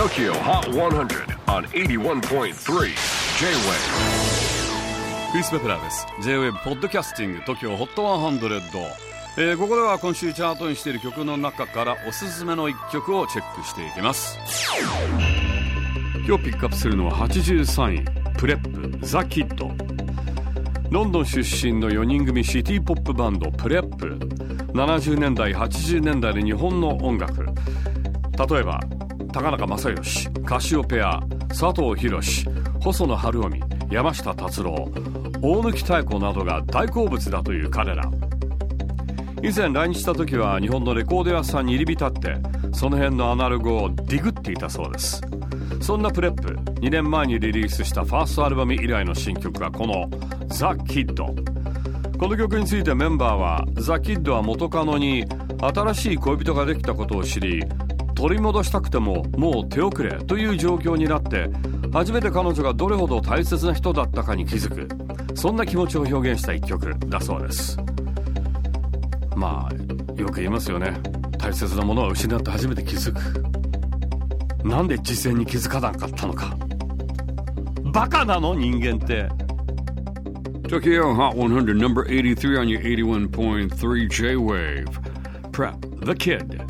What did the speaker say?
TOKYO HOT 100 on 81.3 J-WAVE クリス・ペプラーです。J-WAVE ポッドキャスティング TOKYO HOT 100、えー、ここでは今週チャートインしている曲の中からおすすめの一曲をチェックしていきます。今日ピックアップするのは83位。 PREP The Kid。ロンドン出身の4人組シティポップバンド PREP。70年代80年代で日本の音楽。例えば高中正義カシオペア佐藤博細野晴臣山下達郎大貫妙子などが大好物だという彼ら。以前来日した時は日本のレコード屋さんに入り浸ってその辺のアナログをディグっていたそうです。そんな PREP 2年前にリリースしたファーストアルバム以来の新曲がこの「The Kid」この曲についてメンバーは The Kid は元カノに新しい恋人ができたことを知り取り戻したくてももう手遅れという状況になって初めて彼女がどれほど大切な人だったかに気づく。そんな気持ちを表現した一曲だそうです。まあよく言いますよね。大切なものは失って初めて気づく。なんで事前に気づかなかったのか。バカなの人間って。Tokyo Hot 100 number 83 on your 81.3 J-Wave Prep the Kid.